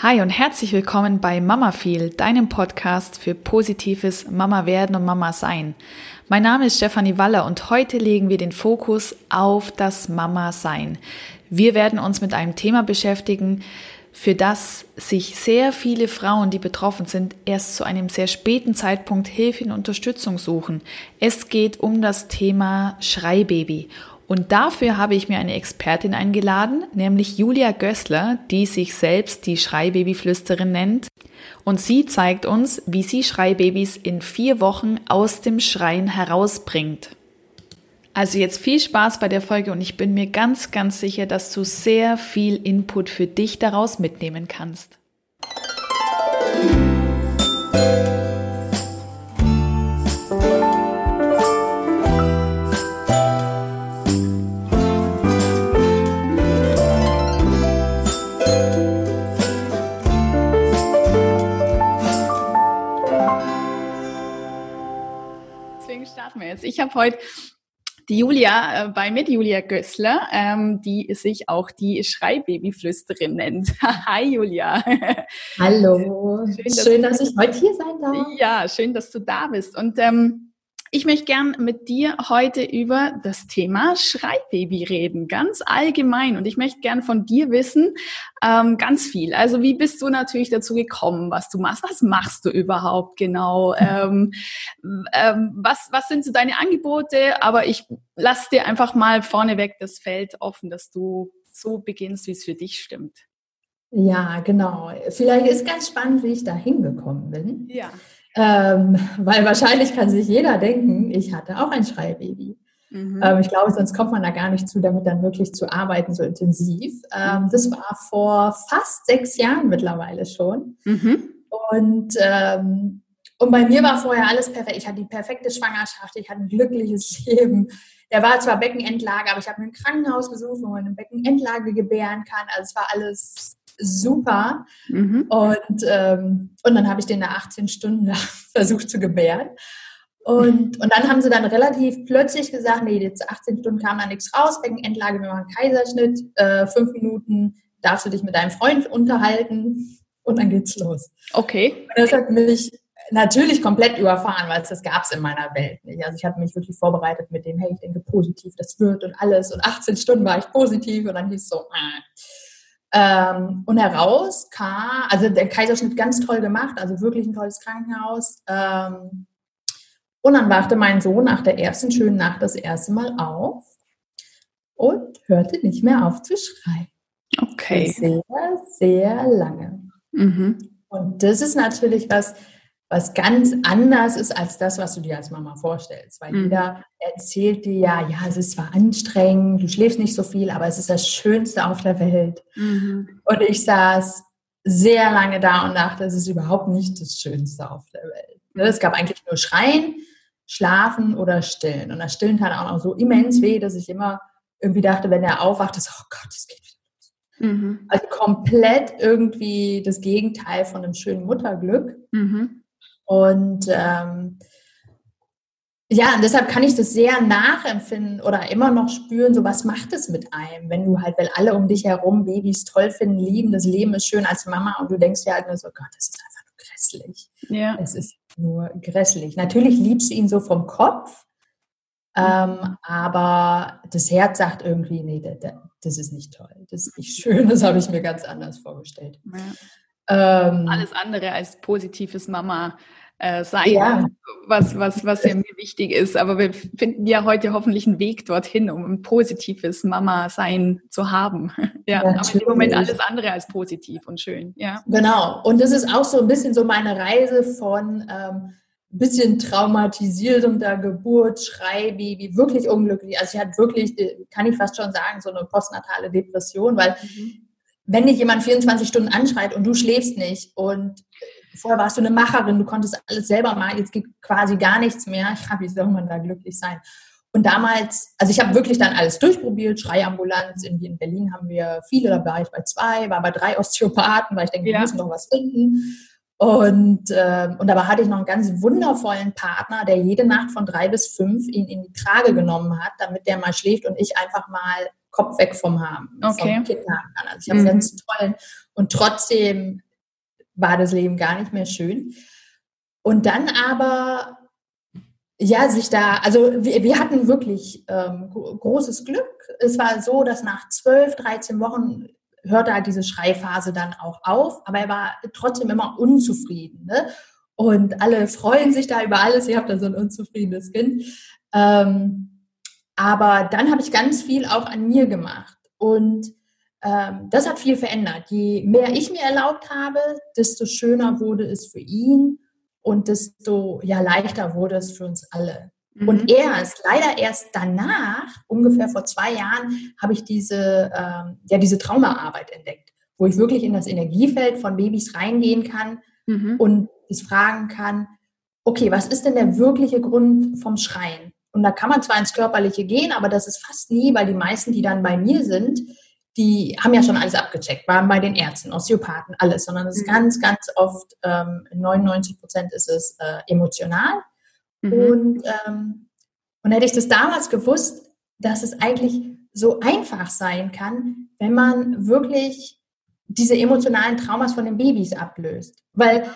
Hi und herzlich willkommen bei Mama Feel, deinem Podcast für positives Mama werden und Mama sein. Mein Name ist Stefanie Waller und heute legen wir den Fokus auf das Mama sein. Wir werden uns mit einem Thema beschäftigen, für das sich sehr viele Frauen, die betroffen sind, erst zu einem sehr späten Zeitpunkt Hilfe und Unterstützung suchen. Es geht um das Thema Schreibaby und dafür habe ich mir eine Expertin eingeladen, nämlich Julia Gößler, die sich selbst die Schreibabyflüsterin nennt. Und sie zeigt uns, wie sie Schreibabys in vier Wochen aus dem Schreien herausbringt. Also jetzt viel Spaß bei der Folge und ich bin mir ganz, ganz sicher, dass du sehr viel Input für dich daraus mitnehmen kannst. Jetzt. Ich habe heute die Julia äh, bei mit Julia Gößler, ähm, die sich auch die Schreibabyflüsterin nennt. Hi Julia. Hallo. Schön, dass, schön, dass ich heute hier sein darf. Ja, schön, dass du da bist. Und ähm, ich möchte gern mit dir heute über das Thema Schreibbaby reden, ganz allgemein. Und ich möchte gern von dir wissen, ähm, ganz viel. Also wie bist du natürlich dazu gekommen, was du machst? Was machst du überhaupt genau? Ähm, ähm, was, was sind so deine Angebote? Aber ich lass dir einfach mal vorneweg das Feld offen, dass du so beginnst, wie es für dich stimmt. Ja, genau. Vielleicht ist ganz spannend, wie ich da hingekommen bin. Ja. Ähm, weil wahrscheinlich kann sich jeder denken, ich hatte auch ein Schreibaby. Mhm. Ähm, ich glaube, sonst kommt man da gar nicht zu, damit dann wirklich zu arbeiten, so intensiv. Ähm, das war vor fast sechs Jahren mittlerweile schon. Mhm. Und, ähm, und bei mir war vorher alles perfekt. Ich hatte die perfekte Schwangerschaft, ich hatte ein glückliches Leben. Der war zwar Beckenendlage, aber ich habe mir ein Krankenhaus gesucht, wo man eine Beckenendlage gebären kann. Also es war alles super. Mhm. Und, ähm, und dann habe ich den nach 18 Stunden versucht zu gebären. Und, und dann haben sie dann relativ plötzlich gesagt, nee, jetzt 18 Stunden kam da nichts raus, Beckenendlage, wir machen Kaiserschnitt, äh, fünf Minuten darfst du dich mit deinem Freund unterhalten und dann geht's los. Okay. Und das hat mich natürlich komplett überfahren, weil das gab es in meiner Welt nicht. Also ich hatte mich wirklich vorbereitet mit dem, hey, ich denke positiv, das wird und alles. Und 18 Stunden war ich positiv und dann hieß es so, äh, ähm, und heraus kam, also der Kaiserschnitt ganz toll gemacht, also wirklich ein tolles Krankenhaus. Ähm, und dann wachte mein Sohn nach der ersten schönen Nacht das erste Mal auf und hörte nicht mehr auf zu schreien. Okay. Sehr, sehr lange. Mhm. Und das ist natürlich was, was ganz anders ist als das, was du dir als Mama vorstellst. Weil mhm. jeder erzählt dir ja, ja, es ist zwar anstrengend, du schläfst nicht so viel, aber es ist das Schönste auf der Welt. Mhm. Und ich saß sehr lange da und dachte, es ist überhaupt nicht das Schönste auf der Welt. Ne, es gab eigentlich nur Schreien, Schlafen oder Stillen. Und das Stillen tat auch noch so immens weh, dass ich immer irgendwie dachte, wenn er aufwacht, ist, oh Gott, es geht wieder los. Mhm. Also komplett irgendwie das Gegenteil von einem schönen Mutterglück. Mhm. Und ähm, ja, und deshalb kann ich das sehr nachempfinden oder immer noch spüren, so was macht es mit einem, wenn du halt, weil alle um dich herum Babys toll finden, lieben, das Leben ist schön als Mama und du denkst ja halt nur so, Gott, das ist einfach nur grässlich. Ja. Es ist nur grässlich. Natürlich liebst du ihn so vom Kopf, ähm, aber das Herz sagt irgendwie, nee, das, das ist nicht toll, das ist nicht schön, das habe ich mir ganz anders vorgestellt. Ja. Ähm, Alles andere als positives Mama äh, sein, ja. was, was, was ja mir wichtig ist. Aber wir finden ja heute hoffentlich einen Weg dorthin, um ein positives Mama-Sein zu haben. ja, ja aber im Moment alles andere als positiv und schön. Ja. Genau. Und das ist auch so ein bisschen so meine Reise von ähm, bisschen traumatisierender Geburt, Schreibaby, wirklich unglücklich. Also ich hatte wirklich, kann ich fast schon sagen, so eine postnatale Depression, weil mhm. Wenn dich jemand 24 Stunden anschreit und du schläfst nicht und vorher warst du eine Macherin, du konntest alles selber machen, jetzt geht quasi gar nichts mehr. Ja, wie soll man da glücklich sein? Und damals, also ich habe wirklich dann alles durchprobiert, Schreiambulanz, in, in Berlin haben wir viele, da war ich bei zwei, war bei drei Osteopathen, weil ich denke, ja. wir müssen doch was finden. Und, äh, und dabei hatte ich noch einen ganz wundervollen Partner, der jede Nacht von drei bis fünf ihn in die Trage genommen hat, damit der mal schläft und ich einfach mal Kopf weg vom haben, okay. vom Kind haben kann. Also ich habe mhm. ganz tollen und trotzdem war das Leben gar nicht mehr schön. Und dann aber, ja, sich da, also wir, wir hatten wirklich ähm, großes Glück. Es war so, dass nach 12, 13 Wochen hörte halt diese Schreiphase dann auch auf, aber er war trotzdem immer unzufrieden. Ne? Und alle freuen sich da über alles. Ihr habt da so ein unzufriedenes Kind. Ähm, aber dann habe ich ganz viel auch an mir gemacht. Und ähm, das hat viel verändert. Je mehr ich mir erlaubt habe, desto schöner wurde es für ihn und desto ja, leichter wurde es für uns alle. Mhm. Und erst, leider erst danach, ungefähr vor zwei Jahren, habe ich diese, ähm, ja, diese Traumaarbeit entdeckt, wo ich wirklich in das Energiefeld von Babys reingehen kann mhm. und es fragen kann, okay, was ist denn der wirkliche Grund vom Schreien? Und da kann man zwar ins Körperliche gehen, aber das ist fast nie, weil die meisten, die dann bei mir sind, die haben ja schon alles abgecheckt, waren bei den Ärzten, Osteopathen, alles, sondern es ist mhm. ganz, ganz oft, ähm, 99 Prozent ist es äh, emotional. Mhm. Und, ähm, und hätte ich das damals gewusst, dass es eigentlich so einfach sein kann, wenn man wirklich diese emotionalen Traumas von den Babys ablöst. Weil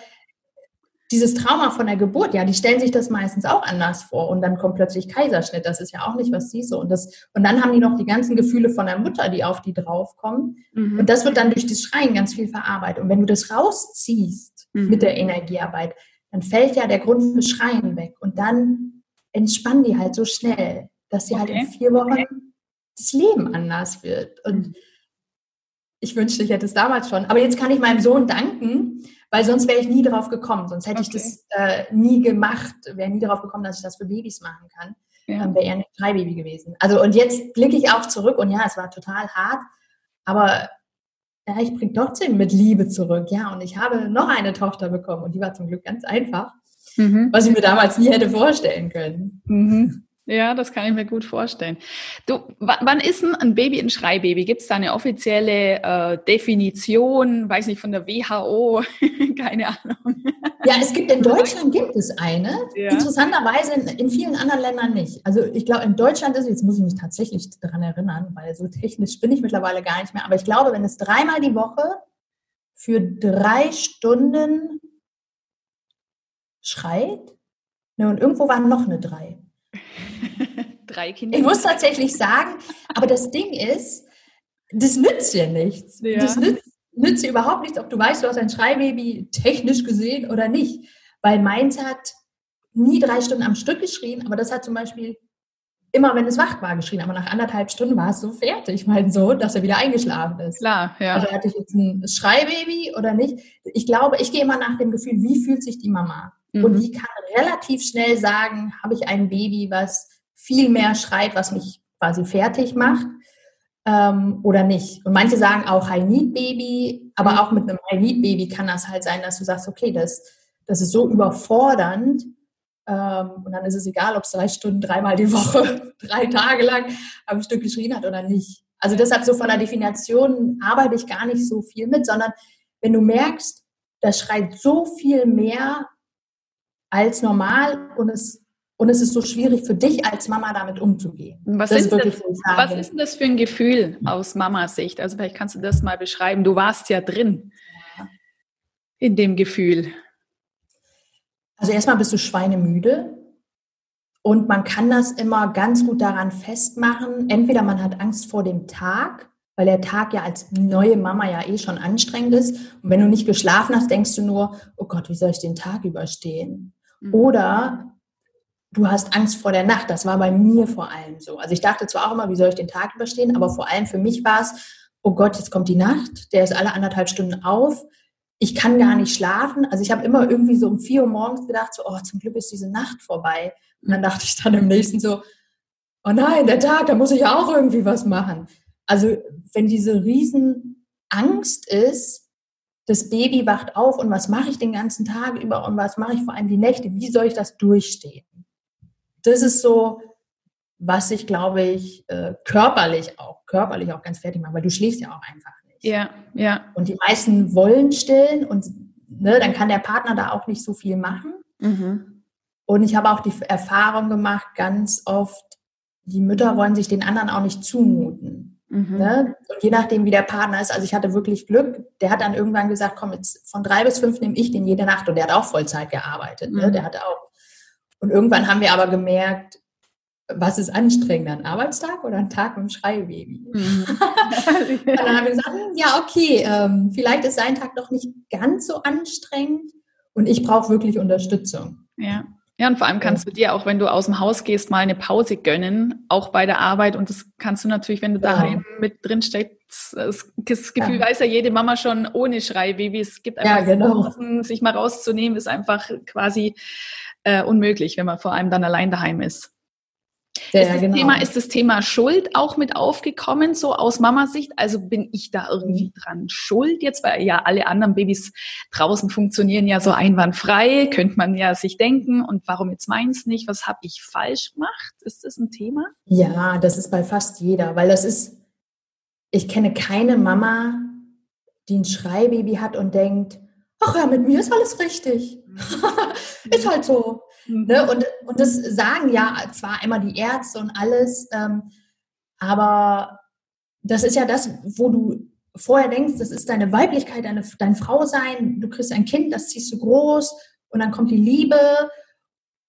dieses Trauma von der Geburt, ja, die stellen sich das meistens auch anders vor und dann kommt plötzlich Kaiserschnitt. Das ist ja auch nicht, was sie so. Und, das, und dann haben die noch die ganzen Gefühle von der Mutter, die auf die draufkommen. Mhm. Und das wird dann durch das Schreien ganz viel verarbeitet. Und wenn du das rausziehst mhm. mit der Energiearbeit, dann fällt ja der Grund für Schreien weg. Und dann entspannen die halt so schnell, dass sie okay. halt in vier Wochen das Leben anders wird. Und ich wünschte, ich hätte es damals schon. Aber jetzt kann ich meinem Sohn danken, weil sonst wäre ich nie darauf gekommen. Sonst hätte okay. ich das äh, nie gemacht, wäre nie darauf gekommen, dass ich das für Babys machen kann. Ja. Ähm, wäre eher ein Freibaby gewesen. Also und jetzt blicke ich auch zurück und ja, es war total hart, aber ja, ich bringe trotzdem mit Liebe zurück. Ja, und ich habe noch eine Tochter bekommen und die war zum Glück ganz einfach, mhm. was ich mir damals nie hätte vorstellen können. Mhm. Ja, das kann ich mir gut vorstellen. Du, wann ist denn ein Baby ein Schreibaby? Gibt es da eine offizielle äh, Definition, weiß nicht, von der WHO? Keine Ahnung. Ja, es gibt in Deutschland gibt es eine. Ja. Interessanterweise in, in, vielen anderen Ländern nicht. Also ich glaube, in Deutschland ist, jetzt muss ich mich tatsächlich daran erinnern, weil so technisch bin ich mittlerweile gar nicht mehr. Aber ich glaube, wenn es dreimal die Woche für drei Stunden schreit, ne, und irgendwo waren noch eine drei. Drei Kinder. Ich muss tatsächlich sagen, aber das Ding ist, das nützt ja nichts. Ja. Das nützt, nützt dir überhaupt nichts, ob du weißt, du hast ein Schreibaby technisch gesehen oder nicht. Weil meins hat nie drei Stunden am Stück geschrien, aber das hat zum Beispiel immer, wenn es wach war, geschrien. Aber nach anderthalb Stunden war es so fertig, mein Sohn, dass er wieder eingeschlafen ist. Klar, ja. Also hatte ich jetzt ein Schreibaby oder nicht. Ich glaube, ich gehe immer nach dem Gefühl, wie fühlt sich die Mama? Mhm. Und die kann relativ schnell sagen, habe ich ein Baby, was viel mehr schreit, was mich quasi fertig macht ähm, oder nicht. Und manche sagen auch High-Need-Baby, aber mhm. auch mit einem High-Need-Baby kann das halt sein, dass du sagst, okay, das, das ist so überfordernd, ähm, und dann ist es egal, ob es drei Stunden, dreimal die Woche, drei Tage lang am Stück geschrien hat oder nicht. Also deshalb so von der Definition arbeite ich gar nicht so viel mit, sondern wenn du merkst, das schreit so viel mehr als normal und es, und es ist so schwierig für dich als Mama damit umzugehen. Was, das ist, das, was ist denn das für ein Gefühl aus Mamas Sicht? Also vielleicht kannst du das mal beschreiben. Du warst ja drin in dem Gefühl. Also erstmal bist du schweinemüde und man kann das immer ganz gut daran festmachen. Entweder man hat Angst vor dem Tag, weil der Tag ja als neue Mama ja eh schon anstrengend ist. Und wenn du nicht geschlafen hast, denkst du nur, oh Gott, wie soll ich den Tag überstehen? Mhm. Oder du hast Angst vor der Nacht. Das war bei mir vor allem so. Also ich dachte zwar auch immer, wie soll ich den Tag überstehen, aber vor allem für mich war es, oh Gott, jetzt kommt die Nacht, der ist alle anderthalb Stunden auf. Ich kann gar nicht schlafen. Also ich habe immer irgendwie so um vier Uhr morgens gedacht, so, oh, zum Glück ist diese Nacht vorbei. Und dann dachte ich dann im nächsten so, oh nein, der Tag, da muss ich ja auch irgendwie was machen. Also wenn diese Riesenangst ist, das Baby wacht auf und was mache ich den ganzen Tag über und was mache ich vor allem die Nächte, wie soll ich das durchstehen? Das ist so, was ich, glaube ich, äh, körperlich auch, körperlich auch ganz fertig macht, weil du schläfst ja auch einfach nicht. Ja, ja. Und die meisten wollen stillen und ne, dann kann der Partner da auch nicht so viel machen. Mhm. Und ich habe auch die Erfahrung gemacht, ganz oft, die Mütter wollen sich den anderen auch nicht zumuten. Mhm. Ne? Und je nachdem, wie der Partner ist, also ich hatte wirklich Glück, der hat dann irgendwann gesagt, komm, jetzt von drei bis fünf nehme ich den jede Nacht und der hat auch Vollzeit gearbeitet. Ne? Mhm. Ne? Der hat auch. Und irgendwann haben wir aber gemerkt, was ist anstrengender, ein Arbeitstag oder ein Tag mit dem Schreibaby? Mhm. und dann haben wir gesagt, hm, ja, okay, ähm, vielleicht ist sein Tag doch nicht ganz so anstrengend und ich brauche wirklich Unterstützung. Ja. Ja, und vor allem kannst du dir auch, wenn du aus dem Haus gehst, mal eine Pause gönnen, auch bei der Arbeit. Und das kannst du natürlich, wenn du ja. daheim mit drin steckst. Das, Gefühl ja. weiß ja jede Mama schon ohne Schreibaby. Es gibt einfach ja, genau. Pausen, sich mal rauszunehmen, ist einfach quasi äh, unmöglich, wenn man vor allem dann allein daheim ist. Ja, ist, das genau. Thema, ist das Thema Schuld auch mit aufgekommen, so aus Mamas-Sicht? Also bin ich da irgendwie mhm. dran schuld jetzt, weil ja alle anderen Babys draußen funktionieren ja so einwandfrei, könnte man ja sich denken. Und warum jetzt meins nicht? Was habe ich falsch gemacht? Ist das ein Thema? Ja, das ist bei fast jeder, weil das ist, ich kenne keine Mama, die ein Schreibaby hat und denkt, ach ja, mit mir ist alles richtig. Mhm. ist halt so. Mhm. Ne? Und, und das sagen ja zwar immer die Ärzte und alles, ähm, aber das ist ja das, wo du vorher denkst, das ist deine Weiblichkeit, deine, dein Frausein, du kriegst ein Kind, das ziehst du groß und dann kommt die Liebe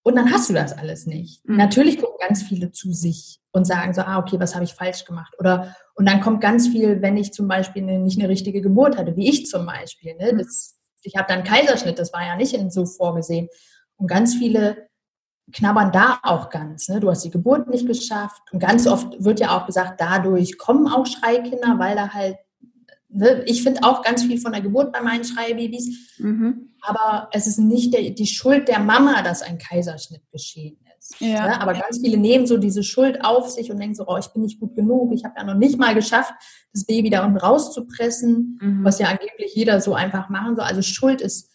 und dann hast du das alles nicht. Mhm. Natürlich gucken ganz viele zu sich und sagen so, ah, okay, was habe ich falsch gemacht? Oder und dann kommt ganz viel, wenn ich zum Beispiel nicht eine richtige Geburt hatte, wie ich zum Beispiel. Ne? Mhm. Das, ich habe dann Kaiserschnitt, das war ja nicht so vorgesehen. Und ganz viele knabbern da auch ganz. Ne? Du hast die Geburt nicht geschafft. Und ganz oft wird ja auch gesagt, dadurch kommen auch Schreikinder, weil da halt, ne? ich finde auch ganz viel von der Geburt bei meinen Schreibabys. Mhm. Aber es ist nicht der, die Schuld der Mama, dass ein Kaiserschnitt geschehen ist. Ja. Ne? Aber ganz viele nehmen so diese Schuld auf sich und denken so, oh, ich bin nicht gut genug. Ich habe ja noch nicht mal geschafft, das Baby da unten rauszupressen, mhm. was ja angeblich jeder so einfach machen soll. Also Schuld ist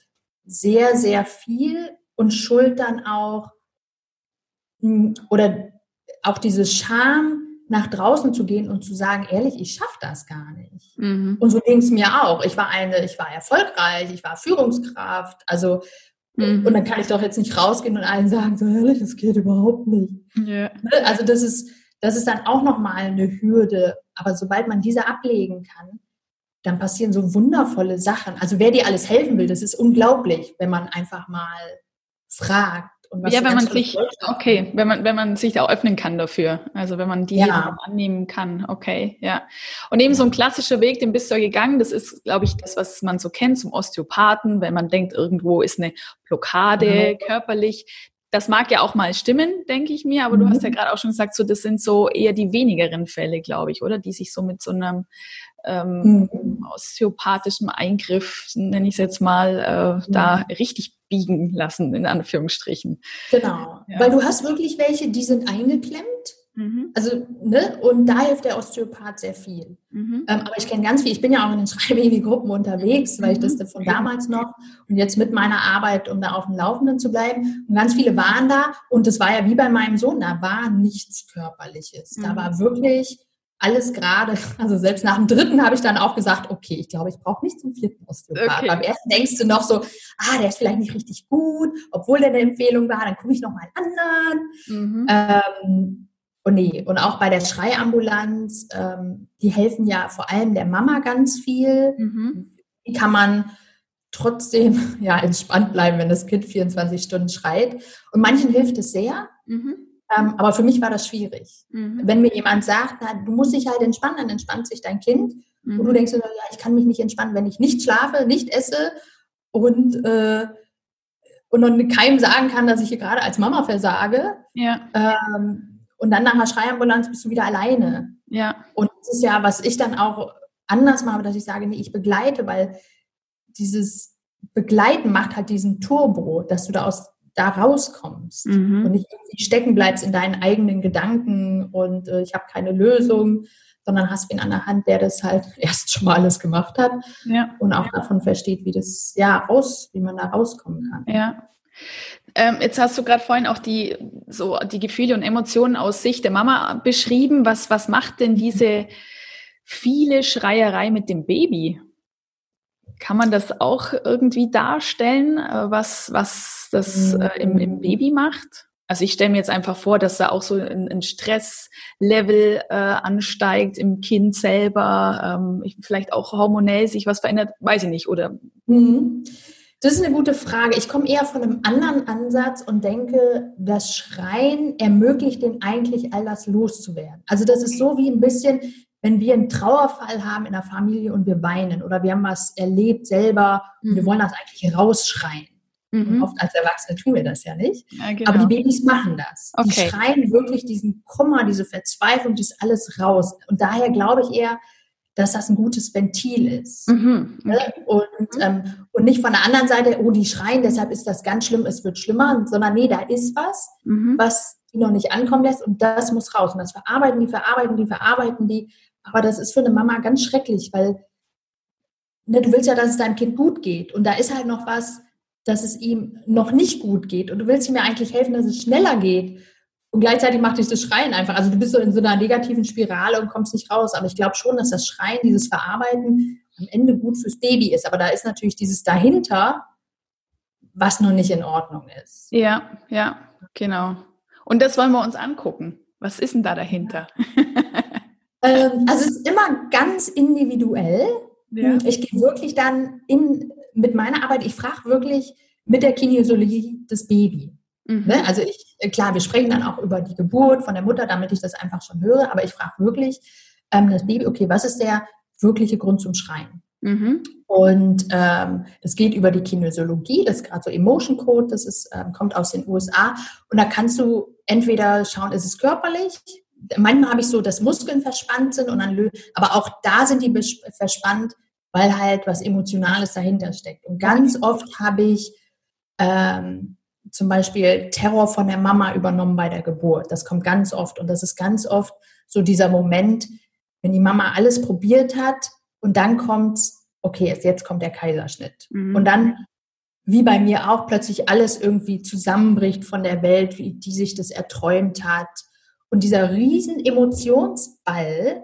sehr, sehr viel und Schuld dann auch hm, oder auch diese Scham, nach draußen zu gehen und zu sagen, ehrlich, ich schaffe das gar nicht. Mhm. Und so ging es mir auch. Ich war eine, ich war erfolgreich, ich war Führungskraft, also mhm. und dann kann ich doch jetzt nicht rausgehen und allen sagen, so ehrlich, das geht überhaupt nicht. Ja. Ne? Also das ist, das ist dann auch nochmal eine Hürde. Aber sobald man diese ablegen kann, dann passieren so wundervolle Sachen. Also wer dir alles helfen will, das ist unglaublich, wenn man einfach mal fragt. ja, wenn man sich, okay, wenn man, wenn man sich da öffnen kann dafür. Also wenn man die ja. annehmen kann, okay, ja. Und eben so ein klassischer Weg, den bist du ja gegangen, das ist, glaube ich, das, was man so kennt zum Osteopathen, wenn man denkt, irgendwo ist eine Blockade mhm. körperlich. Das mag ja auch mal stimmen, denke ich mir, aber mhm. du hast ja gerade auch schon gesagt, so das sind so eher die wenigeren Fälle, glaube ich, oder? Die sich so mit so einem ähm, mhm. osteopathischem Eingriff, nenne ich es jetzt mal, äh, mhm. da richtig biegen lassen, in Anführungsstrichen. Genau, ja. weil du hast wirklich welche, die sind eingeklemmt. Mhm. Also, ne, und da hilft der Osteopath sehr viel. Mhm. Ähm, aber ich kenne ganz viel, ich bin ja auch in den Schreibaby-Gruppen unterwegs, weil ich das mhm. von damals noch und jetzt mit meiner Arbeit, um da auf dem Laufenden zu bleiben. Und ganz viele waren da und das war ja wie bei meinem Sohn, da war nichts Körperliches. Da mhm. war wirklich alles gerade, also selbst nach dem dritten habe ich dann auch gesagt, okay, ich glaube, ich brauche nicht zum vierten Osteopath. Okay. Beim ersten denkst du noch so, ah, der ist vielleicht nicht richtig gut, obwohl der eine Empfehlung war, dann gucke ich noch mal einen anderen. Mhm. Ähm, und nee, und auch bei der Schreiambulanz, ähm, die helfen ja vor allem der Mama ganz viel. Mhm. Wie kann man trotzdem ja entspannt bleiben, wenn das Kind 24 Stunden schreit? Und manchen hilft es sehr. Mhm. Ähm, aber für mich war das schwierig. Mhm. Wenn mir jemand sagt, na, du musst dich halt entspannen, dann entspannt sich dein Kind. Mhm. Und du denkst, ja, ich kann mich nicht entspannen, wenn ich nicht schlafe, nicht esse und, äh, und noch keinem sagen kann, dass ich hier gerade als Mama versage. Ja. Ähm, und dann nach einer Schreiambulanz bist du wieder alleine. Ja. Und das ist ja, was ich dann auch anders mache, dass ich sage, nee, ich begleite, weil dieses Begleiten macht halt diesen Turbo, dass du da aus da rauskommst mhm. und nicht irgendwie stecken bleibst in deinen eigenen Gedanken und äh, ich habe keine Lösung, sondern hast wen an der Hand, der das halt erst schon mal alles gemacht hat ja. und auch davon versteht, wie das ja raus, wie man da rauskommen kann. Ja. Ähm, jetzt hast du gerade vorhin auch die, so die Gefühle und Emotionen aus Sicht der Mama beschrieben. Was, was macht denn diese viele Schreierei mit dem Baby? Kann man das auch irgendwie darstellen, äh, was, was das äh, im, im Baby macht? Also ich stelle mir jetzt einfach vor, dass da auch so ein, ein Stresslevel äh, ansteigt im Kind selber, ähm, vielleicht auch hormonell sich was verändert, weiß ich nicht, oder? Mhm. Das ist eine gute Frage. Ich komme eher von einem anderen Ansatz und denke, das Schreien ermöglicht den eigentlich all das loszuwerden. Also das ist so wie ein bisschen, wenn wir einen Trauerfall haben in der Familie und wir weinen oder wir haben was erlebt selber und wir mhm. wollen das eigentlich rausschreien. Mhm. Oft als Erwachsene tun wir das ja nicht. Ja, genau. Aber die Babys machen das. Okay. Die schreien wirklich diesen Kummer, diese Verzweiflung, das alles raus. Und daher glaube ich eher, dass das ein gutes Ventil ist. Mhm. Ne? Okay. Und, mhm. ähm, und nicht von der anderen Seite, oh, die schreien, deshalb ist das ganz schlimm, es wird schlimmer, sondern nee, da ist was, mhm. was die noch nicht ankommen lässt und das muss raus. Und das verarbeiten die, verarbeiten die, verarbeiten die. Aber das ist für eine Mama ganz schrecklich, weil ne, du willst ja, dass es deinem Kind gut geht. Und da ist halt noch was, dass es ihm noch nicht gut geht. Und du willst ihm ja eigentlich helfen, dass es schneller geht. Und gleichzeitig macht dich das Schreien einfach. Also du bist so in so einer negativen Spirale und kommst nicht raus. Aber ich glaube schon, dass das Schreien, dieses Verarbeiten am Ende gut fürs Baby ist. Aber da ist natürlich dieses dahinter, was noch nicht in Ordnung ist. Ja, ja, genau. Und das wollen wir uns angucken. Was ist denn da dahinter? Ähm, also es ist immer ganz individuell. Ja. Ich gehe wirklich dann in, mit meiner Arbeit, ich frage wirklich mit der Kinesiologie das Baby. Mhm. Ne? Also ich, klar, wir sprechen dann auch über die Geburt von der Mutter, damit ich das einfach schon höre, aber ich frage wirklich ähm, das Baby, okay, was ist der wirkliche Grund zum Schreien? Mhm. Und ähm, das geht über die Kinesiologie, das ist gerade so Emotion Code, das ist, ähm, kommt aus den USA. Und da kannst du entweder schauen, ist es körperlich? Manchmal habe ich so, dass Muskeln verspannt sind und dann, aber auch da sind die verspannt, weil halt was Emotionales dahinter steckt. Und ganz oft habe ich ähm, zum Beispiel Terror von der Mama übernommen bei der Geburt. Das kommt ganz oft und das ist ganz oft so dieser Moment, wenn die Mama alles probiert hat und dann kommt, okay, jetzt kommt der Kaiserschnitt. Mhm. Und dann, wie bei mir auch, plötzlich alles irgendwie zusammenbricht von der Welt, wie die sich das erträumt hat. Und dieser riesen Emotionsball,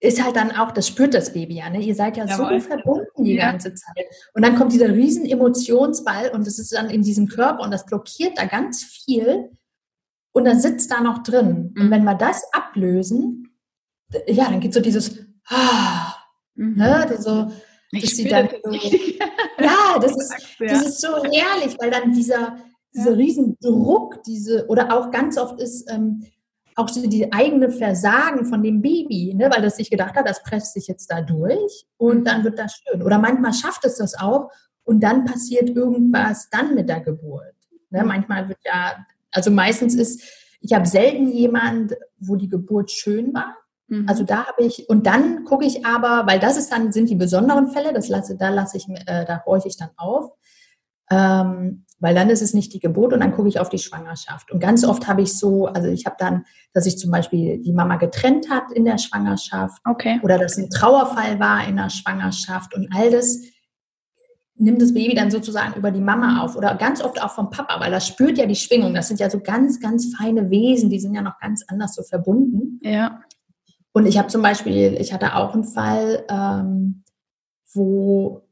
ist halt dann auch, das spürt das Baby ja, ne? Ihr seid ja Jawohl. so verbunden die ja. ganze Zeit. Und dann kommt dieser riesen Emotionsball und das ist dann in diesem Körper und das blockiert da ganz viel und dann sitzt da noch drin. Mhm. Und wenn wir das ablösen, ja, dann geht so dieses, ah, mhm. ne? So, ich sie dann so, ja, das ist, das ist so herrlich, weil dann dieser, dieser riesen Druck, diese, oder auch ganz oft ist, ähm, auch so die eigene Versagen von dem Baby, ne, weil das sich gedacht hat, das presst sich jetzt da durch und mhm. dann wird das schön. Oder manchmal schafft es das auch und dann passiert irgendwas dann mit der Geburt. Ne, mhm. manchmal wird ja, also meistens ist, ich habe selten jemand, wo die Geburt schön war. Mhm. Also da habe ich, und dann gucke ich aber, weil das ist dann, sind die besonderen Fälle, das lasse, da lasse ich, äh, da horche ich dann auf. Ähm, weil dann ist es nicht die Geburt und dann gucke ich auf die Schwangerschaft. Und ganz oft habe ich so, also ich habe dann, dass sich zum Beispiel die Mama getrennt hat in der Schwangerschaft okay. oder dass ein Trauerfall war in der Schwangerschaft und all das nimmt das Baby dann sozusagen über die Mama auf oder ganz oft auch vom Papa, weil das spürt ja die Schwingung. Das sind ja so ganz, ganz feine Wesen, die sind ja noch ganz anders so verbunden. Ja. Und ich habe zum Beispiel, ich hatte auch einen Fall, ähm, wo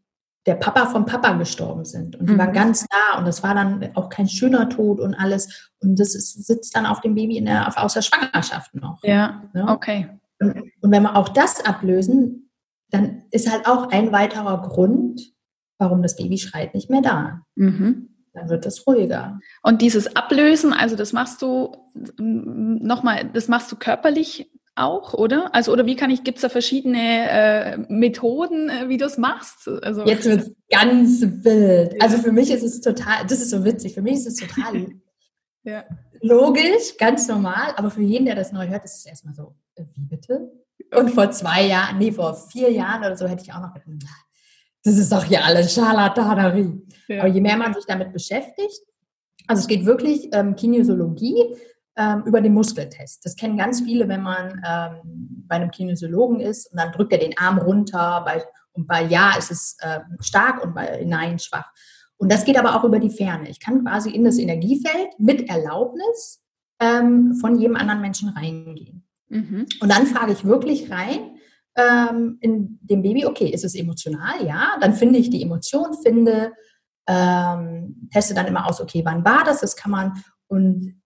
der Papa vom Papa gestorben sind. Und die mhm. waren ganz nah und das war dann auch kein schöner Tod und alles. Und das ist, sitzt dann auf dem Baby in der, aus der Schwangerschaft noch. Ja, ja? okay. Und, und wenn wir auch das ablösen, dann ist halt auch ein weiterer Grund, warum das Baby schreit, nicht mehr da. Mhm. Dann wird es ruhiger. Und dieses Ablösen, also das machst du nochmal, das machst du körperlich auch, oder? Also, oder wie kann ich, gibt es da verschiedene äh, Methoden, äh, wie du es machst? Also, Jetzt wird es ganz wild. Also für mich ist es total, das ist so witzig, für mich ist es total ja. logisch, ganz normal, aber für jeden, der das neu hört, ist es erstmal so, äh, wie bitte? Und vor zwei Jahren, nee, vor vier Jahren oder so hätte ich auch noch gedacht, das ist doch hier alles Scharlatanerie. Ja. Aber je mehr man sich damit beschäftigt, also es geht wirklich ähm, Kinesiologie, ähm, über den Muskeltest. Das kennen ganz viele, wenn man ähm, bei einem Kinesiologen ist und dann drückt er den Arm runter bei, und bei Ja ist es äh, stark und bei Nein schwach. Und das geht aber auch über die Ferne. Ich kann quasi in das Energiefeld mit Erlaubnis ähm, von jedem anderen Menschen reingehen. Mhm. Und dann frage ich wirklich rein ähm, in dem Baby, okay, ist es emotional? Ja, dann finde ich die Emotion, finde ähm, teste dann immer aus, okay, wann war das? Das kann man und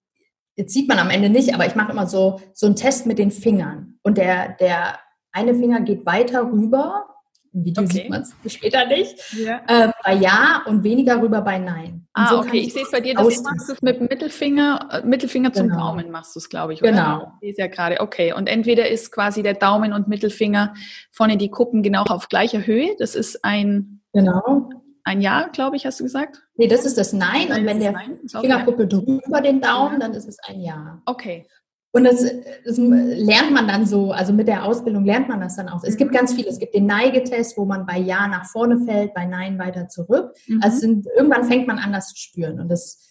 jetzt sieht man am Ende nicht, aber ich mache immer so so einen Test mit den Fingern und der der eine Finger geht weiter rüber im Video okay. sieht man es später nicht. Ja. Äh, bei Ja und weniger rüber bei Nein. Und ah, so okay. Ich sehe es bei dir, dass du machst es mit Mittelfinger, äh, Mittelfinger zum genau. Daumen machst du es, glaube ich. Oder? Genau. Ich sehe ja gerade. Okay. Und entweder ist quasi der Daumen und Mittelfinger vorne die Kuppen genau auf gleicher Höhe. Das ist ein. Genau. Ein Ja, glaube ich, hast du gesagt? Nee, das ist das Nein. Nein und wenn der Fingerkuppe drüber den Daumen, dann ist es ein Ja. Okay. Und das, das, lernt man dann so, also mit der Ausbildung lernt man das dann auch. Es gibt mhm. ganz viele. Es gibt den Neigetest, wo man bei Ja nach vorne fällt, bei Nein weiter zurück. Mhm. Also sind, irgendwann fängt man an, das zu spüren. Und das ist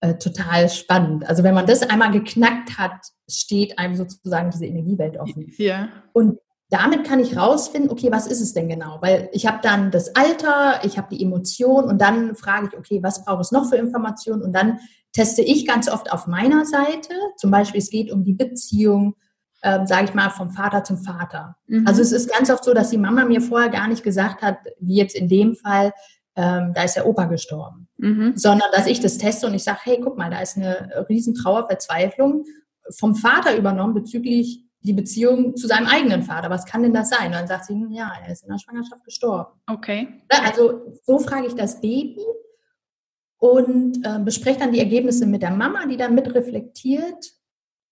äh, total spannend. Also wenn man das einmal geknackt hat, steht einem sozusagen diese Energiewelt offen. Ja. Und damit kann ich rausfinden, okay, was ist es denn genau? Weil ich habe dann das Alter, ich habe die Emotion und dann frage ich, okay, was braucht es noch für Informationen? Und dann teste ich ganz oft auf meiner Seite. Zum Beispiel, es geht um die Beziehung, ähm, sage ich mal, vom Vater zum Vater. Mhm. Also es ist ganz oft so, dass die Mama mir vorher gar nicht gesagt hat, wie jetzt in dem Fall, ähm, da ist der Opa gestorben, mhm. sondern dass ich das teste und ich sage, hey, guck mal, da ist eine riesen Trauerverzweiflung vom Vater übernommen bezüglich die Beziehung zu seinem eigenen Vater. Was kann denn das sein? Und dann sagt sie, ja, er ist in der Schwangerschaft gestorben. Okay. Also so frage ich das Baby und äh, bespreche dann die Ergebnisse mit der Mama, die dann mitreflektiert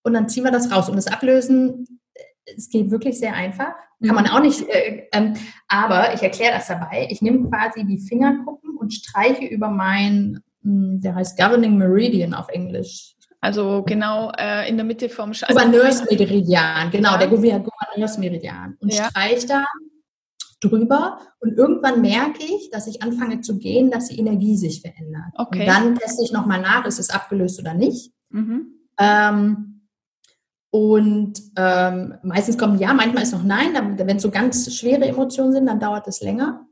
und dann ziehen wir das raus. Und das Ablösen, es geht wirklich sehr einfach. Kann man mhm. auch nicht, äh, ähm, aber ich erkläre das dabei. Ich nehme quasi die Fingerkuppen und streiche über mein, hm, der heißt Governing Meridian auf Englisch. Also genau äh, in der Mitte vom Sch also Gouverneursmeridian, genau, ja. der Gouverneursmeridian. Und ja. streiche da drüber und irgendwann merke ich, dass ich anfange zu gehen, dass die Energie sich verändert. Okay. Und dann teste ich nochmal nach, ist es abgelöst oder nicht. Mhm. Ähm, und ähm, meistens kommt ja, manchmal ist noch nein. Wenn es so ganz schwere Emotionen sind, dann dauert es länger.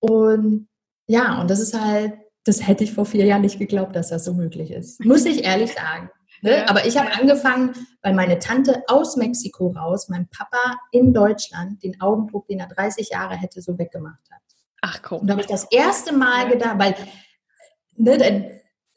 Und ja, und das ist halt, das hätte ich vor vier Jahren nicht geglaubt, dass das so möglich ist. Muss ich ehrlich sagen. Ne? Ja. Aber ich habe angefangen, weil meine Tante aus Mexiko raus, mein Papa in Deutschland, den Augendruck, den er 30 Jahre hätte, so weggemacht hat. Ach komm. Und da habe ich das erste Mal gedacht, weil ne, der,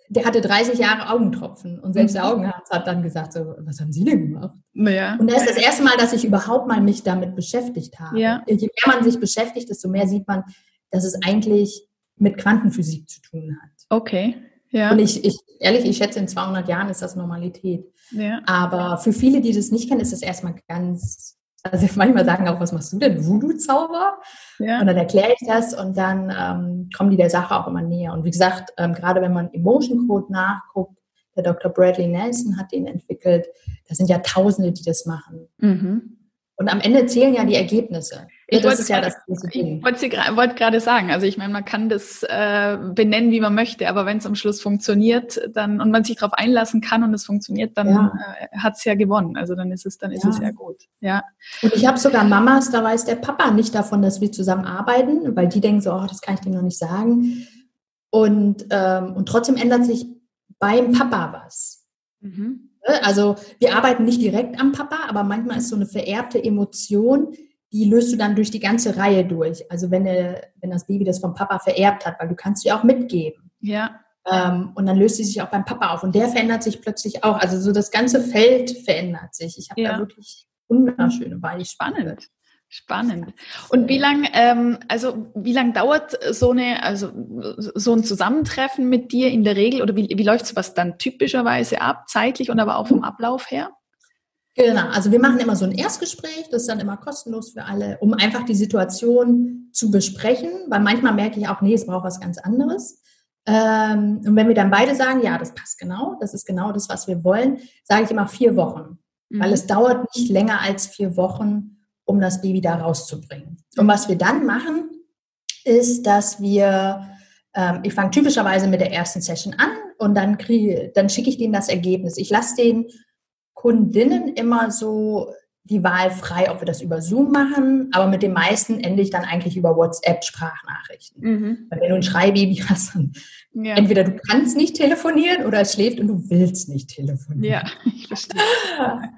der, hatte 30 Jahre Augentropfen und selbst der mhm. Augenarzt hat dann gesagt, so, was haben Sie denn gemacht? Ja. Und das ist das erste Mal, dass ich überhaupt mal mich damit beschäftigt habe. Ja. Je mehr man sich beschäftigt, desto mehr sieht man, dass es eigentlich mit Quantenphysik zu tun hat. Okay. Ja. Und ich, ich, ehrlich, ich schätze, in 200 Jahren ist das Normalität. Ja. Aber für viele, die das nicht kennen, ist das erstmal ganz, also manchmal sagen auch, was machst du denn? Voodoo-Zauber? Ja. Und dann erkläre ich das und dann ähm, kommen die der Sache auch immer näher. Und wie gesagt, ähm, gerade wenn man Emotion Code nachguckt, der Dr. Bradley Nelson hat den entwickelt, da sind ja Tausende, die das machen. Mhm. Und am Ende zählen ja die Ergebnisse. Ich das wollte, ja ich wollte gerade sagen, also ich meine, man kann das äh, benennen, wie man möchte, aber wenn es am Schluss funktioniert, dann und man sich darauf einlassen kann und es funktioniert, dann ja. äh, hat es ja gewonnen. Also dann ist es, dann ist ja. es ja gut. Ja. Und ich habe sogar Mamas, da weiß der Papa nicht davon, dass wir zusammen arbeiten, weil die denken so, oh, das kann ich dem noch nicht sagen. Und, ähm, und trotzdem ändert sich beim Papa was. Mhm. Ne? Also wir arbeiten nicht direkt am Papa, aber manchmal ist so eine vererbte Emotion, die löst du dann durch die ganze Reihe durch. Also wenn, er, wenn das Baby das vom Papa vererbt hat, weil du kannst sie auch mitgeben. Ja. Ähm, und dann löst sie sich auch beim Papa auf. Und der verändert sich plötzlich auch. Also so das ganze Feld verändert sich. Ich habe ja. da wirklich wunderschöne Beispiele. Spannend. Spannend. Und wie lang, ähm, also wie lang dauert so eine, also so ein Zusammentreffen mit dir in der Regel oder wie, wie läuft sowas dann typischerweise ab, zeitlich und aber auch vom Ablauf her? Genau, also wir machen immer so ein Erstgespräch, das ist dann immer kostenlos für alle, um einfach die Situation zu besprechen, weil manchmal merke ich auch, nee, es braucht was ganz anderes. Ähm, und wenn wir dann beide sagen, ja, das passt genau, das ist genau das, was wir wollen, sage ich immer vier Wochen, mhm. weil es dauert nicht länger als vier Wochen, um das Baby da rauszubringen. Und was wir dann machen, ist, dass wir, ähm, ich fange typischerweise mit der ersten Session an und dann kriege, dann schicke ich denen das Ergebnis. Ich lasse den Kundinnen immer so die Wahl frei, ob wir das über Zoom machen, aber mit den meisten ende ich dann eigentlich über WhatsApp-Sprachnachrichten. Mhm. Weil wenn du ein Schreibaby hast, dann ja. entweder du kannst nicht telefonieren oder es schläft und du willst nicht telefonieren. Ja, ich verstehe.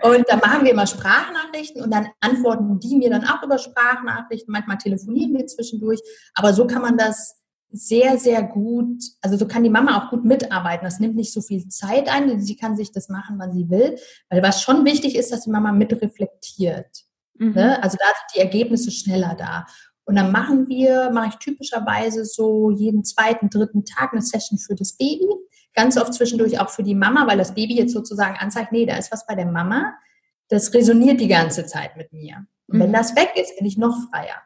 Und dann machen wir immer Sprachnachrichten und dann antworten die mir dann auch über Sprachnachrichten. Manchmal telefonieren wir zwischendurch, aber so kann man das sehr, sehr gut, also so kann die Mama auch gut mitarbeiten. Das nimmt nicht so viel Zeit ein, sie kann sich das machen, wann sie will. Weil was schon wichtig ist, dass die Mama mitreflektiert. Mhm. Ne? Also da sind die Ergebnisse schneller da. Und dann machen wir, mache ich typischerweise so jeden zweiten, dritten Tag eine Session für das Baby. Ganz oft zwischendurch auch für die Mama, weil das Baby jetzt sozusagen anzeigt, nee, da ist was bei der Mama. Das resoniert die ganze Zeit mit mir. Und wenn mhm. das weg ist, bin ich noch freier.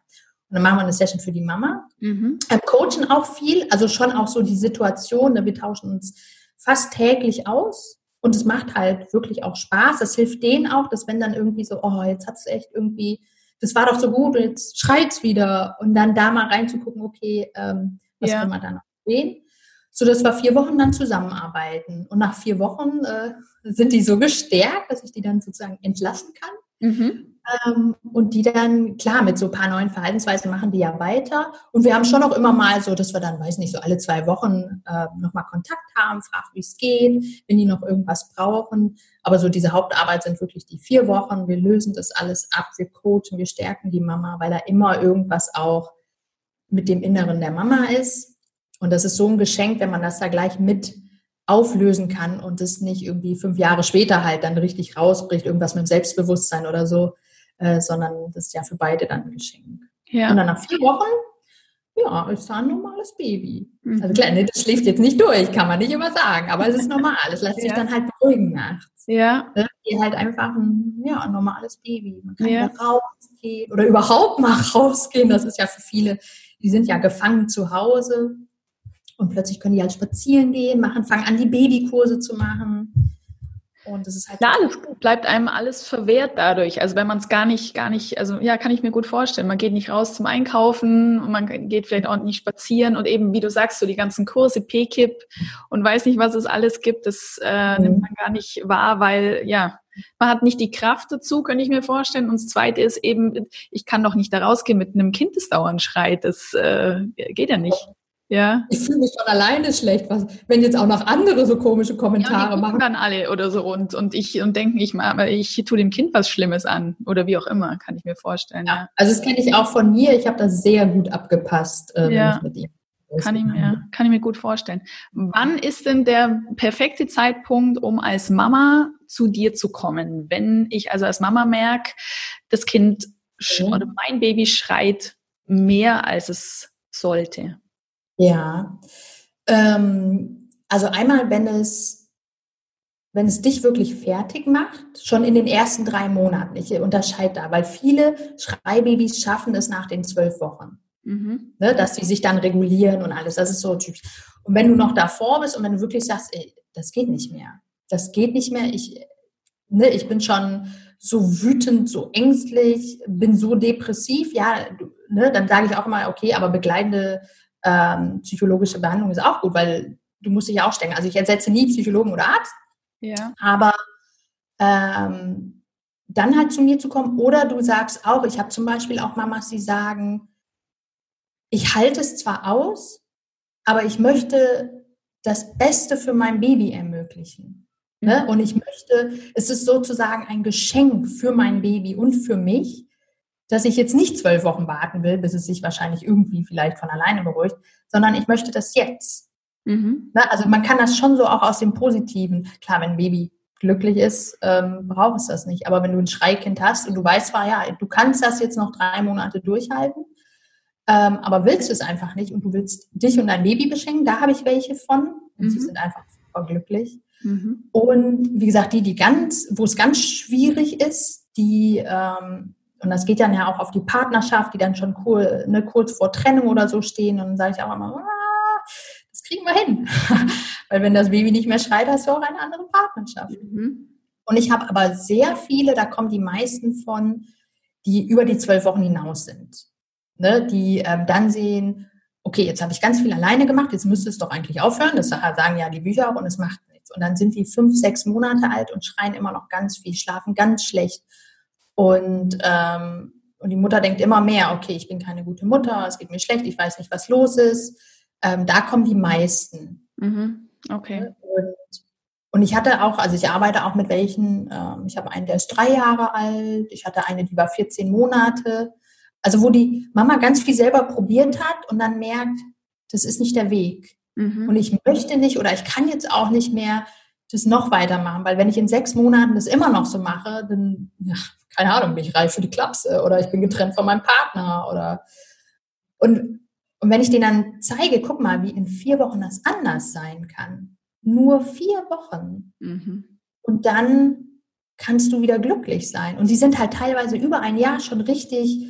Und dann machen wir eine Session für die Mama. Mhm. Ähm, coachen auch viel, also schon auch so die Situation. Ne? Wir tauschen uns fast täglich aus. Und es macht halt wirklich auch Spaß. Das hilft denen auch, dass wenn dann irgendwie so, oh, jetzt hat es echt irgendwie das war doch so gut und jetzt schreit's wieder. Und dann da mal reinzugucken, okay, ähm, was ja. kann man da noch sehen? So dass wir vier Wochen dann zusammenarbeiten. Und nach vier Wochen äh, sind die so gestärkt, dass ich die dann sozusagen entlassen kann. Mhm. Ähm, und die dann, klar, mit so ein paar neuen Verhaltensweisen machen die ja weiter. Und wir haben schon auch immer mal so, dass wir dann, weiß nicht, so alle zwei Wochen äh, nochmal Kontakt haben, fragen, wie es geht, wenn die noch irgendwas brauchen. Aber so diese Hauptarbeit sind wirklich die vier Wochen. Wir lösen das alles ab, wir coachen, wir stärken die Mama, weil da immer irgendwas auch mit dem Inneren der Mama ist. Und das ist so ein Geschenk, wenn man das da gleich mit auflösen kann und es nicht irgendwie fünf Jahre später halt dann richtig rausbricht, irgendwas mit dem Selbstbewusstsein oder so, äh, sondern das ist ja für beide dann ein Geschenk. Ja. Und dann nach vier Wochen, ja, ist da ein normales Baby. Mhm. Also klar, ne, das schläft jetzt nicht durch, kann man nicht immer sagen, aber es ist normal. Es lässt sich dann halt beruhigen nachts. Ja. Ne? Die halt einfach ein, ja, ein normales Baby. Man kann ja. rausgehen oder überhaupt mal rausgehen. Das ist ja für viele, die sind ja gefangen zu Hause. Und plötzlich können die halt spazieren gehen, machen, fangen an, die Babykurse zu machen. Und das ist halt. Klar, das bleibt einem alles verwehrt dadurch. Also wenn man es gar nicht, gar nicht, also ja, kann ich mir gut vorstellen. Man geht nicht raus zum Einkaufen und man geht vielleicht auch nicht spazieren und eben, wie du sagst, so die ganzen Kurse, PKIP und weiß nicht, was es alles gibt, das äh, mhm. nimmt man gar nicht wahr, weil ja, man hat nicht die Kraft dazu, könnte ich mir vorstellen. Und das Zweite ist eben, ich kann doch nicht da rausgehen mit einem Kind, das dauernd schreit. Das äh, geht ja nicht. Ja. Ich fühle mich schon alleine schlecht, was, wenn jetzt auch noch andere so komische Kommentare ja, die machen. dann alle oder so und, und ich und denken, ich, ich tue dem Kind was Schlimmes an oder wie auch immer, kann ich mir vorstellen. Ja. ja. Also das kenne ich auch von mir. Ich habe das sehr gut abgepasst, äh, ja. mit ihm. Kann ich, mir, kann ich mir gut vorstellen. Wann ist denn der perfekte Zeitpunkt, um als Mama zu dir zu kommen? Wenn ich also als Mama merke, das Kind mhm. oder mein Baby schreit mehr, als es sollte. Ja, ähm, also einmal, wenn es, wenn es dich wirklich fertig macht, schon in den ersten drei Monaten. Ich unterscheide da, weil viele Schreibabys schaffen es nach den zwölf Wochen. Mhm. Ne, dass sie sich dann regulieren und alles. Das ist so typisch. Und wenn du noch davor bist und wenn du wirklich sagst, ey, das geht nicht mehr, das geht nicht mehr, ich, ne, ich bin schon so wütend, so ängstlich, bin so depressiv, ja, ne, dann sage ich auch immer, okay, aber begleitende ähm, psychologische Behandlung ist auch gut, weil du musst dich ja auch stecken. Also ich ersetze nie Psychologen oder Arzt, ja. aber ähm, dann halt zu mir zu kommen oder du sagst auch, ich habe zum Beispiel auch Mamas, die sagen, ich halte es zwar aus, aber ich möchte das Beste für mein Baby ermöglichen. Ne? Mhm. Und ich möchte, es ist sozusagen ein Geschenk für mein Baby und für mich dass ich jetzt nicht zwölf Wochen warten will, bis es sich wahrscheinlich irgendwie vielleicht von alleine beruhigt, sondern ich möchte das jetzt. Mhm. Na, also man kann das schon so auch aus dem Positiven. Klar, wenn ein Baby glücklich ist, ähm, braucht es das nicht. Aber wenn du ein Schreikind hast und du weißt zwar, ja, du kannst das jetzt noch drei Monate durchhalten, ähm, aber willst du es einfach nicht und du willst dich und dein Baby beschenken, da habe ich welche von. Und mhm. sie sind einfach super glücklich. Mhm. Und wie gesagt, die, die ganz, wo es ganz schwierig ist, die ähm, und das geht dann ja auch auf die Partnerschaft, die dann schon cool, ne, kurz vor Trennung oder so stehen. Und dann sage ich auch immer, ah, das kriegen wir hin. Weil wenn das Baby nicht mehr schreit, hast du auch eine andere Partnerschaft. Mhm. Und ich habe aber sehr viele, da kommen die meisten von, die über die zwölf Wochen hinaus sind. Ne, die ähm, dann sehen, okay, jetzt habe ich ganz viel alleine gemacht, jetzt müsste es doch eigentlich aufhören. Das sagen ja die Bücher auch und es macht nichts. Und dann sind die fünf, sechs Monate alt und schreien immer noch ganz viel, schlafen ganz schlecht und, ähm, und die Mutter denkt immer mehr, okay, ich bin keine gute Mutter, es geht mir schlecht, ich weiß nicht, was los ist. Ähm, da kommen die meisten. Mhm. Okay. Und, und, ich hatte auch, also ich arbeite auch mit welchen, ähm, ich habe einen, der ist drei Jahre alt, ich hatte eine, die war 14 Monate. Also wo die Mama ganz viel selber probiert hat und dann merkt, das ist nicht der Weg. Mhm. Und ich möchte nicht oder ich kann jetzt auch nicht mehr das noch weitermachen, weil wenn ich in sechs Monaten das immer noch so mache, dann, ja, keine Ahnung, bin ich reif für die Klapse oder ich bin getrennt von meinem Partner oder und, und wenn ich denen dann zeige, guck mal, wie in vier Wochen das anders sein kann, nur vier Wochen mhm. und dann kannst du wieder glücklich sein. Und die sind halt teilweise über ein Jahr schon richtig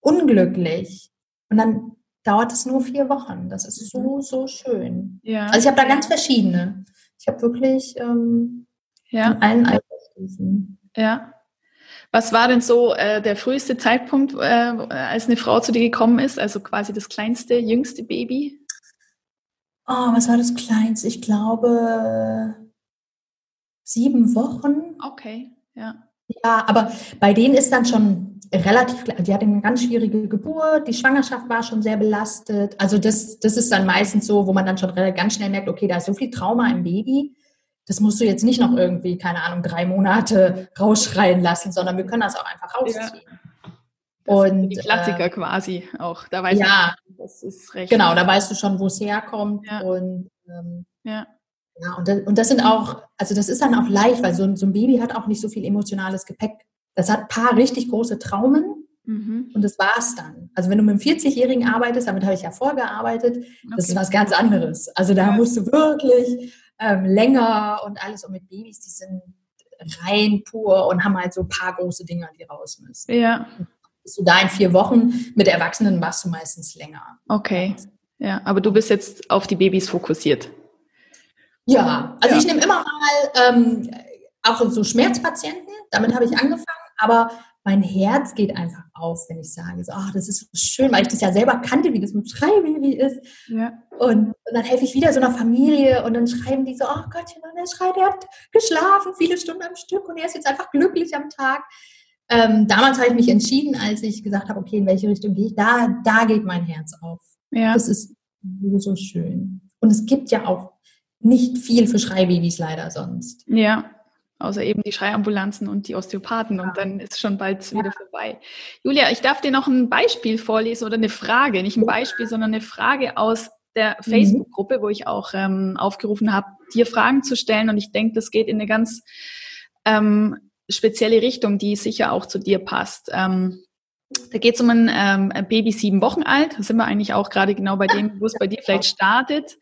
unglücklich. Und dann dauert es nur vier Wochen. Das ist so, mhm. so schön. Ja. Also ich habe da ganz verschiedene. Ich habe wirklich ähm, ja. allen Altersstufen. Ja. Was war denn so äh, der früheste Zeitpunkt, äh, als eine Frau zu dir gekommen ist? Also quasi das kleinste, jüngste Baby? Oh, was war das kleinste? Ich glaube sieben Wochen. Okay, ja. Ja, aber bei denen ist dann schon relativ, die hatte eine ganz schwierige Geburt, die Schwangerschaft war schon sehr belastet. Also das, das ist dann meistens so, wo man dann schon ganz schnell merkt, okay, da ist so viel Trauma im Baby. Das musst du jetzt nicht noch irgendwie, keine Ahnung, drei Monate rausschreien lassen, sondern wir können das auch einfach rausziehen. Ja. Und die Klassiker äh, quasi auch. Da weißt ja, du, das ist recht. Genau, da weißt du schon, wo es herkommt. Ja. Und ähm, ja. Ja, und das, und das sind auch, also das ist dann auch leicht, weil so ein, so ein Baby hat auch nicht so viel emotionales Gepäck. Das hat ein paar richtig große Traumen mhm. und das war's dann. Also wenn du mit einem 40-Jährigen arbeitest, damit habe ich ja vorgearbeitet, okay. das ist was ganz anderes. Also da ja. musst du wirklich ähm, länger und alles. Und mit Babys, die sind rein pur und haben halt so ein paar große Dinge, die raus müssen. Ja. Bist du da in vier Wochen, mit Erwachsenen machst du meistens länger. Okay. Ja, aber du bist jetzt auf die Babys fokussiert. Ja, also ja. ich nehme immer mal ähm, auch so Schmerzpatienten, damit habe ich angefangen, aber mein Herz geht einfach auf, wenn ich sage, so, oh, das ist so schön, weil ich das ja selber kannte, wie das mit Schreibaby ist. Ja. Und, und, dann helfe ich wieder so einer Familie und dann schreiben die so, oh Gottchen, und er schreit, er hat geschlafen viele Stunden am Stück und er ist jetzt einfach glücklich am Tag. Ähm, damals habe ich mich entschieden, als ich gesagt habe, okay, in welche Richtung gehe ich, da, da geht mein Herz auf. Ja. Das ist so schön. Und es gibt ja auch nicht viel für Schreibabys leider sonst. Ja, außer eben die Schreiambulanzen und die Osteopathen ja. und dann ist schon bald ja. wieder vorbei. Julia, ich darf dir noch ein Beispiel vorlesen oder eine Frage, nicht ein Beispiel, sondern eine Frage aus der mhm. Facebook-Gruppe, wo ich auch ähm, aufgerufen habe, dir Fragen zu stellen und ich denke, das geht in eine ganz ähm, spezielle Richtung, die sicher auch zu dir passt. Ähm, da geht es um ein, ähm, ein Baby sieben Wochen alt. Da sind wir eigentlich auch gerade genau bei dem, wo es bei dir vielleicht startet.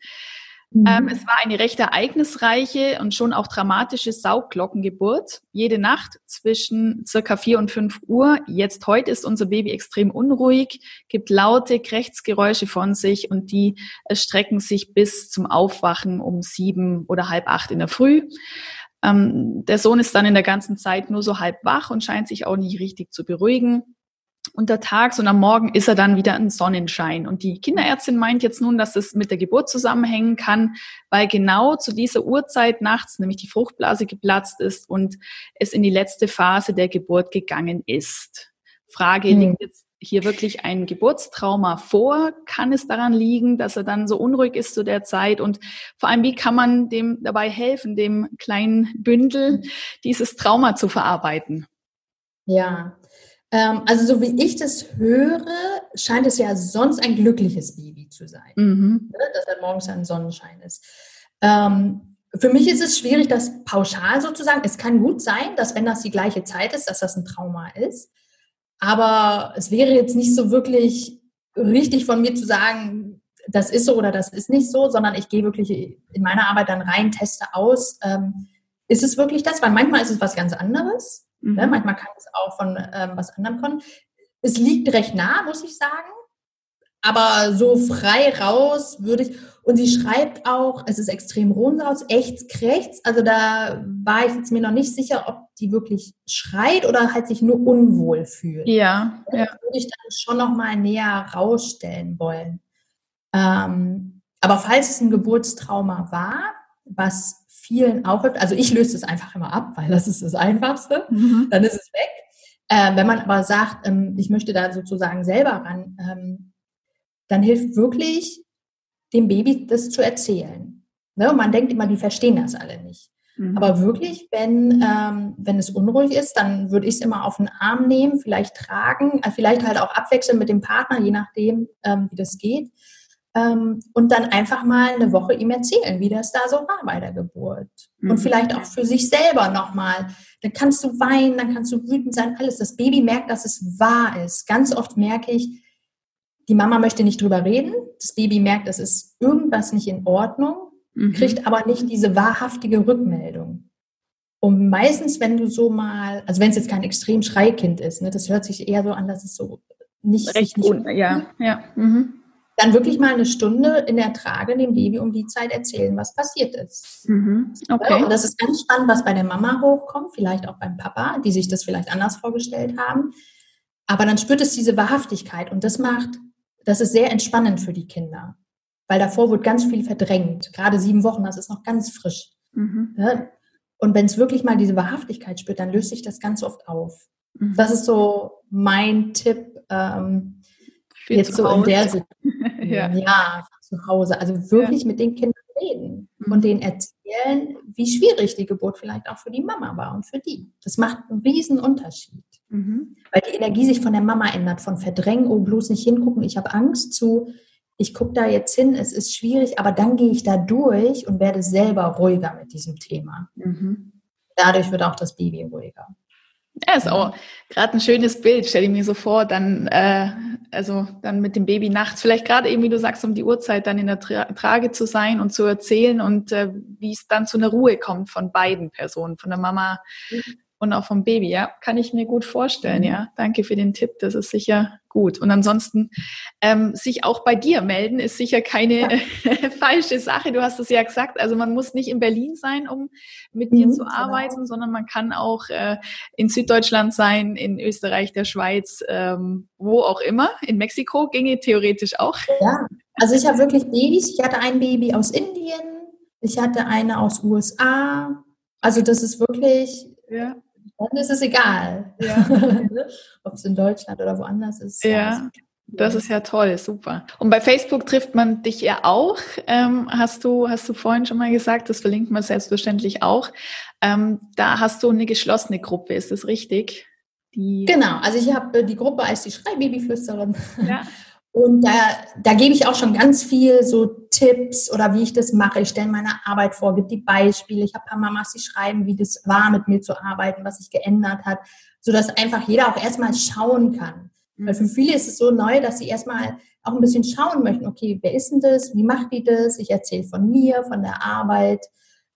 Ähm, mhm. es war eine recht ereignisreiche und schon auch dramatische Saugglockengeburt. Jede Nacht zwischen circa vier und fünf Uhr. Jetzt heute ist unser Baby extrem unruhig, gibt laute Krächzgeräusche von sich und die strecken sich bis zum Aufwachen um sieben oder halb acht in der Früh. Ähm, der Sohn ist dann in der ganzen Zeit nur so halb wach und scheint sich auch nicht richtig zu beruhigen untertags und am Morgen ist er dann wieder ein Sonnenschein. Und die Kinderärztin meint jetzt nun, dass es mit der Geburt zusammenhängen kann, weil genau zu dieser Uhrzeit nachts nämlich die Fruchtblase geplatzt ist und es in die letzte Phase der Geburt gegangen ist. Frage, hm. liegt jetzt hier wirklich ein Geburtstrauma vor? Kann es daran liegen, dass er dann so unruhig ist zu der Zeit? Und vor allem, wie kann man dem dabei helfen, dem kleinen Bündel dieses Trauma zu verarbeiten? Ja, also so wie ich das höre, scheint es ja sonst ein glückliches Baby zu sein, mhm. ne? dass er morgens ein Sonnenschein ist. Ähm, für mich ist es schwierig, das pauschal sozusagen. Es kann gut sein, dass wenn das die gleiche Zeit ist, dass das ein Trauma ist. Aber es wäre jetzt nicht so wirklich richtig von mir zu sagen, das ist so oder das ist nicht so, sondern ich gehe wirklich in meiner Arbeit dann rein, teste aus, ähm, ist es wirklich das? Weil manchmal ist es was ganz anderes. Mhm. Ne? Manchmal kann es auch von ähm, was anderem kommen. Es liegt recht nah, muss ich sagen. Aber so frei raus würde ich. Und sie schreibt auch, es ist extrem rund raus, echt krächzt. Also da war ich jetzt mir noch nicht sicher, ob die wirklich schreit oder halt sich nur unwohl fühlt. Ja. Das ja. würde ich dann schon noch mal näher rausstellen wollen. Ähm, aber falls es ein Geburtstrauma war, was vielen auch hilft. Also ich löse es einfach immer ab, weil das ist das Einfachste. Mhm. Dann ist es weg. Ähm, wenn man aber sagt, ähm, ich möchte da sozusagen selber ran, ähm, dann hilft wirklich dem Baby das zu erzählen. Ne? Und man denkt immer, die verstehen das alle nicht. Mhm. Aber wirklich, wenn, ähm, wenn es unruhig ist, dann würde ich es immer auf den Arm nehmen, vielleicht tragen, äh, vielleicht halt auch abwechseln mit dem Partner, je nachdem, ähm, wie das geht. Ähm, und dann einfach mal eine Woche ihm erzählen, wie das da so war bei der Geburt. Mhm. Und vielleicht auch für sich selber nochmal. Dann kannst du weinen, dann kannst du wütend sein, alles. Das Baby merkt, dass es wahr ist. Ganz oft merke ich, die Mama möchte nicht drüber reden. Das Baby merkt, es ist irgendwas nicht in Ordnung, mhm. kriegt aber nicht diese wahrhaftige Rückmeldung. Und meistens, wenn du so mal, also wenn es jetzt kein extrem Schreikind ist, ne, das hört sich eher so an, dass es so nicht recht nicht, un, ja, ja. Mhm. Dann wirklich mal eine Stunde in der Trage dem Baby um die Zeit erzählen, was passiert ist. Mhm. Okay. Und das ist ganz spannend, was bei der Mama hochkommt, vielleicht auch beim Papa, die sich das vielleicht anders vorgestellt haben. Aber dann spürt es diese Wahrhaftigkeit und das macht, das ist sehr entspannend für die Kinder. Weil davor wird ganz viel verdrängt. Gerade sieben Wochen, das ist noch ganz frisch. Mhm. Und wenn es wirklich mal diese Wahrhaftigkeit spürt, dann löst sich das ganz oft auf. Mhm. Das ist so mein Tipp, ähm, jetzt so in der Situation. ja. ja. zu Hause. Also wirklich ja. mit den Kindern reden mhm. und denen erzählen, wie schwierig die Geburt vielleicht auch für die Mama war und für die. Das macht einen riesen Unterschied. Mhm. Weil die Energie sich von der Mama ändert, von verdrängen, oh, bloß nicht hingucken, ich habe Angst, zu, ich gucke da jetzt hin, es ist schwierig, aber dann gehe ich da durch und werde selber ruhiger mit diesem Thema. Mhm. Dadurch wird auch das Baby ruhiger. Ja, ist auch gerade ein schönes Bild, stelle ich mir so vor, dann, äh, also dann mit dem Baby nachts, vielleicht gerade eben, wie du sagst, um die Uhrzeit dann in der Tra Trage zu sein und zu erzählen und äh, wie es dann zu einer Ruhe kommt von beiden Personen, von der Mama mhm und auch vom Baby, ja, kann ich mir gut vorstellen, mhm. ja. Danke für den Tipp, das ist sicher gut. Und ansonsten ähm, sich auch bei dir melden, ist sicher keine ja. falsche Sache. Du hast es ja gesagt, also man muss nicht in Berlin sein, um mit mhm, dir zu genau. arbeiten, genau. sondern man kann auch äh, in Süddeutschland sein, in Österreich, der Schweiz, ähm, wo auch immer. In Mexiko ginge theoretisch auch. Ja, also ich habe wirklich Babys. Ich hatte ein Baby aus Indien, ich hatte eine aus USA. Also das ist wirklich ja. Dann ist es egal, ja. ob es in Deutschland oder woanders ist. Ja. Das ist ja toll, super. Und bei Facebook trifft man dich ja auch. Ähm, hast du hast du vorhin schon mal gesagt, das verlinkt man selbstverständlich auch. Ähm, da hast du eine geschlossene Gruppe, ist das richtig? Die genau, also ich habe äh, die Gruppe als die Schreibabyflüsterin. Ja. Und da, da gebe ich auch schon ganz viel so Tipps oder wie ich das mache. Ich stelle meine Arbeit vor, gebe die Beispiele. Ich habe ein paar Mamas, die schreiben, wie das war, mit mir zu arbeiten, was sich geändert hat, sodass einfach jeder auch erstmal schauen kann. Weil für viele ist es so neu, dass sie erstmal auch ein bisschen schauen möchten, okay, wer ist denn das? Wie macht die das? Ich erzähle von mir, von der Arbeit.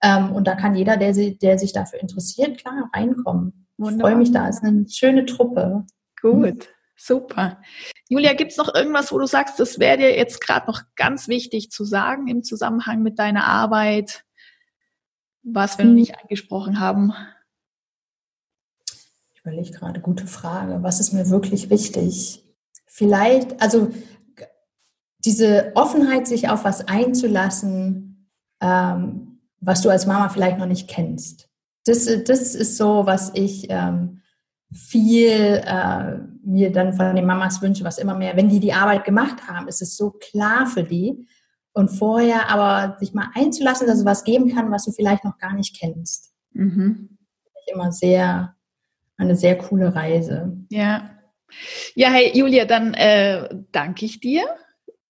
Ähm, und da kann jeder, der, der sich dafür interessiert, klar reinkommen. Wunderbar. Ich freue mich da. Es ist eine schöne Truppe. Gut. Super. Julia, gibt es noch irgendwas, wo du sagst, das wäre dir jetzt gerade noch ganz wichtig zu sagen im Zusammenhang mit deiner Arbeit, was wir noch nicht angesprochen haben? Ich überlege gerade, gute Frage. Was ist mir wirklich wichtig? Vielleicht, also diese Offenheit, sich auf was einzulassen, ähm, was du als Mama vielleicht noch nicht kennst. Das, das ist so, was ich ähm, viel äh, mir dann von den Mamas wünsche, was immer mehr, wenn die die Arbeit gemacht haben, ist es so klar für die. Und vorher aber sich mal einzulassen, dass es was geben kann, was du vielleicht noch gar nicht kennst. Mhm. Immer sehr, eine sehr coole Reise. Ja. Ja, hey Julia, dann äh, danke ich dir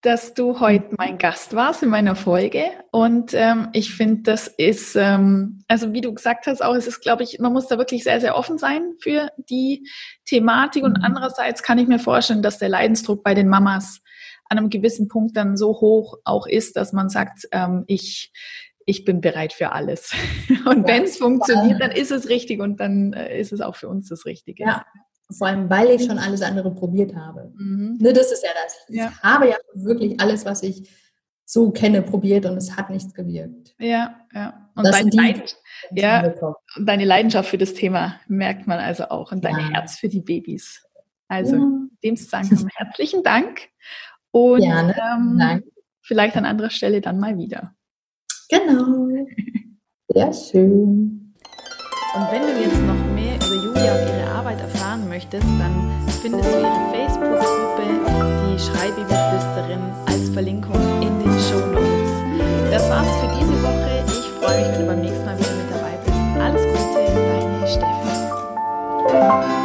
dass du heute mein Gast warst in meiner Folge. Und ähm, ich finde, das ist, ähm, also wie du gesagt hast, auch es ist, glaube ich, man muss da wirklich sehr, sehr offen sein für die Thematik. Und mhm. andererseits kann ich mir vorstellen, dass der Leidensdruck bei den Mamas an einem gewissen Punkt dann so hoch auch ist, dass man sagt, ähm, ich, ich bin bereit für alles. Und ja, wenn es funktioniert, dann ist es richtig und dann äh, ist es auch für uns das Richtige. Ja, vor allem, weil ich schon alles andere probiert habe. Mhm. Ne, das ist ja das. Ja. Ich habe ja wirklich alles, was ich so kenne, probiert und es hat nichts gewirkt. Ja, ja. Und deine, die, Leidenschaft, ja, und deine Leidenschaft für das Thema merkt man also auch und dein ja. Herz für die Babys. Also ja. dem zusammen herzlichen Dank und Gerne. Ähm, Dank. vielleicht an anderer Stelle dann mal wieder. Genau. Sehr schön. Und wenn du jetzt noch mehr über ihre Arbeit erfahren möchtest, dann findest du ihre Facebook-Gruppe, die Schreibibelflüsterin, als Verlinkung in den Show Notes. Das war's für diese Woche. Ich freue mich, wenn du beim nächsten Mal wieder mit dabei bist. Alles Gute, deine Steffi.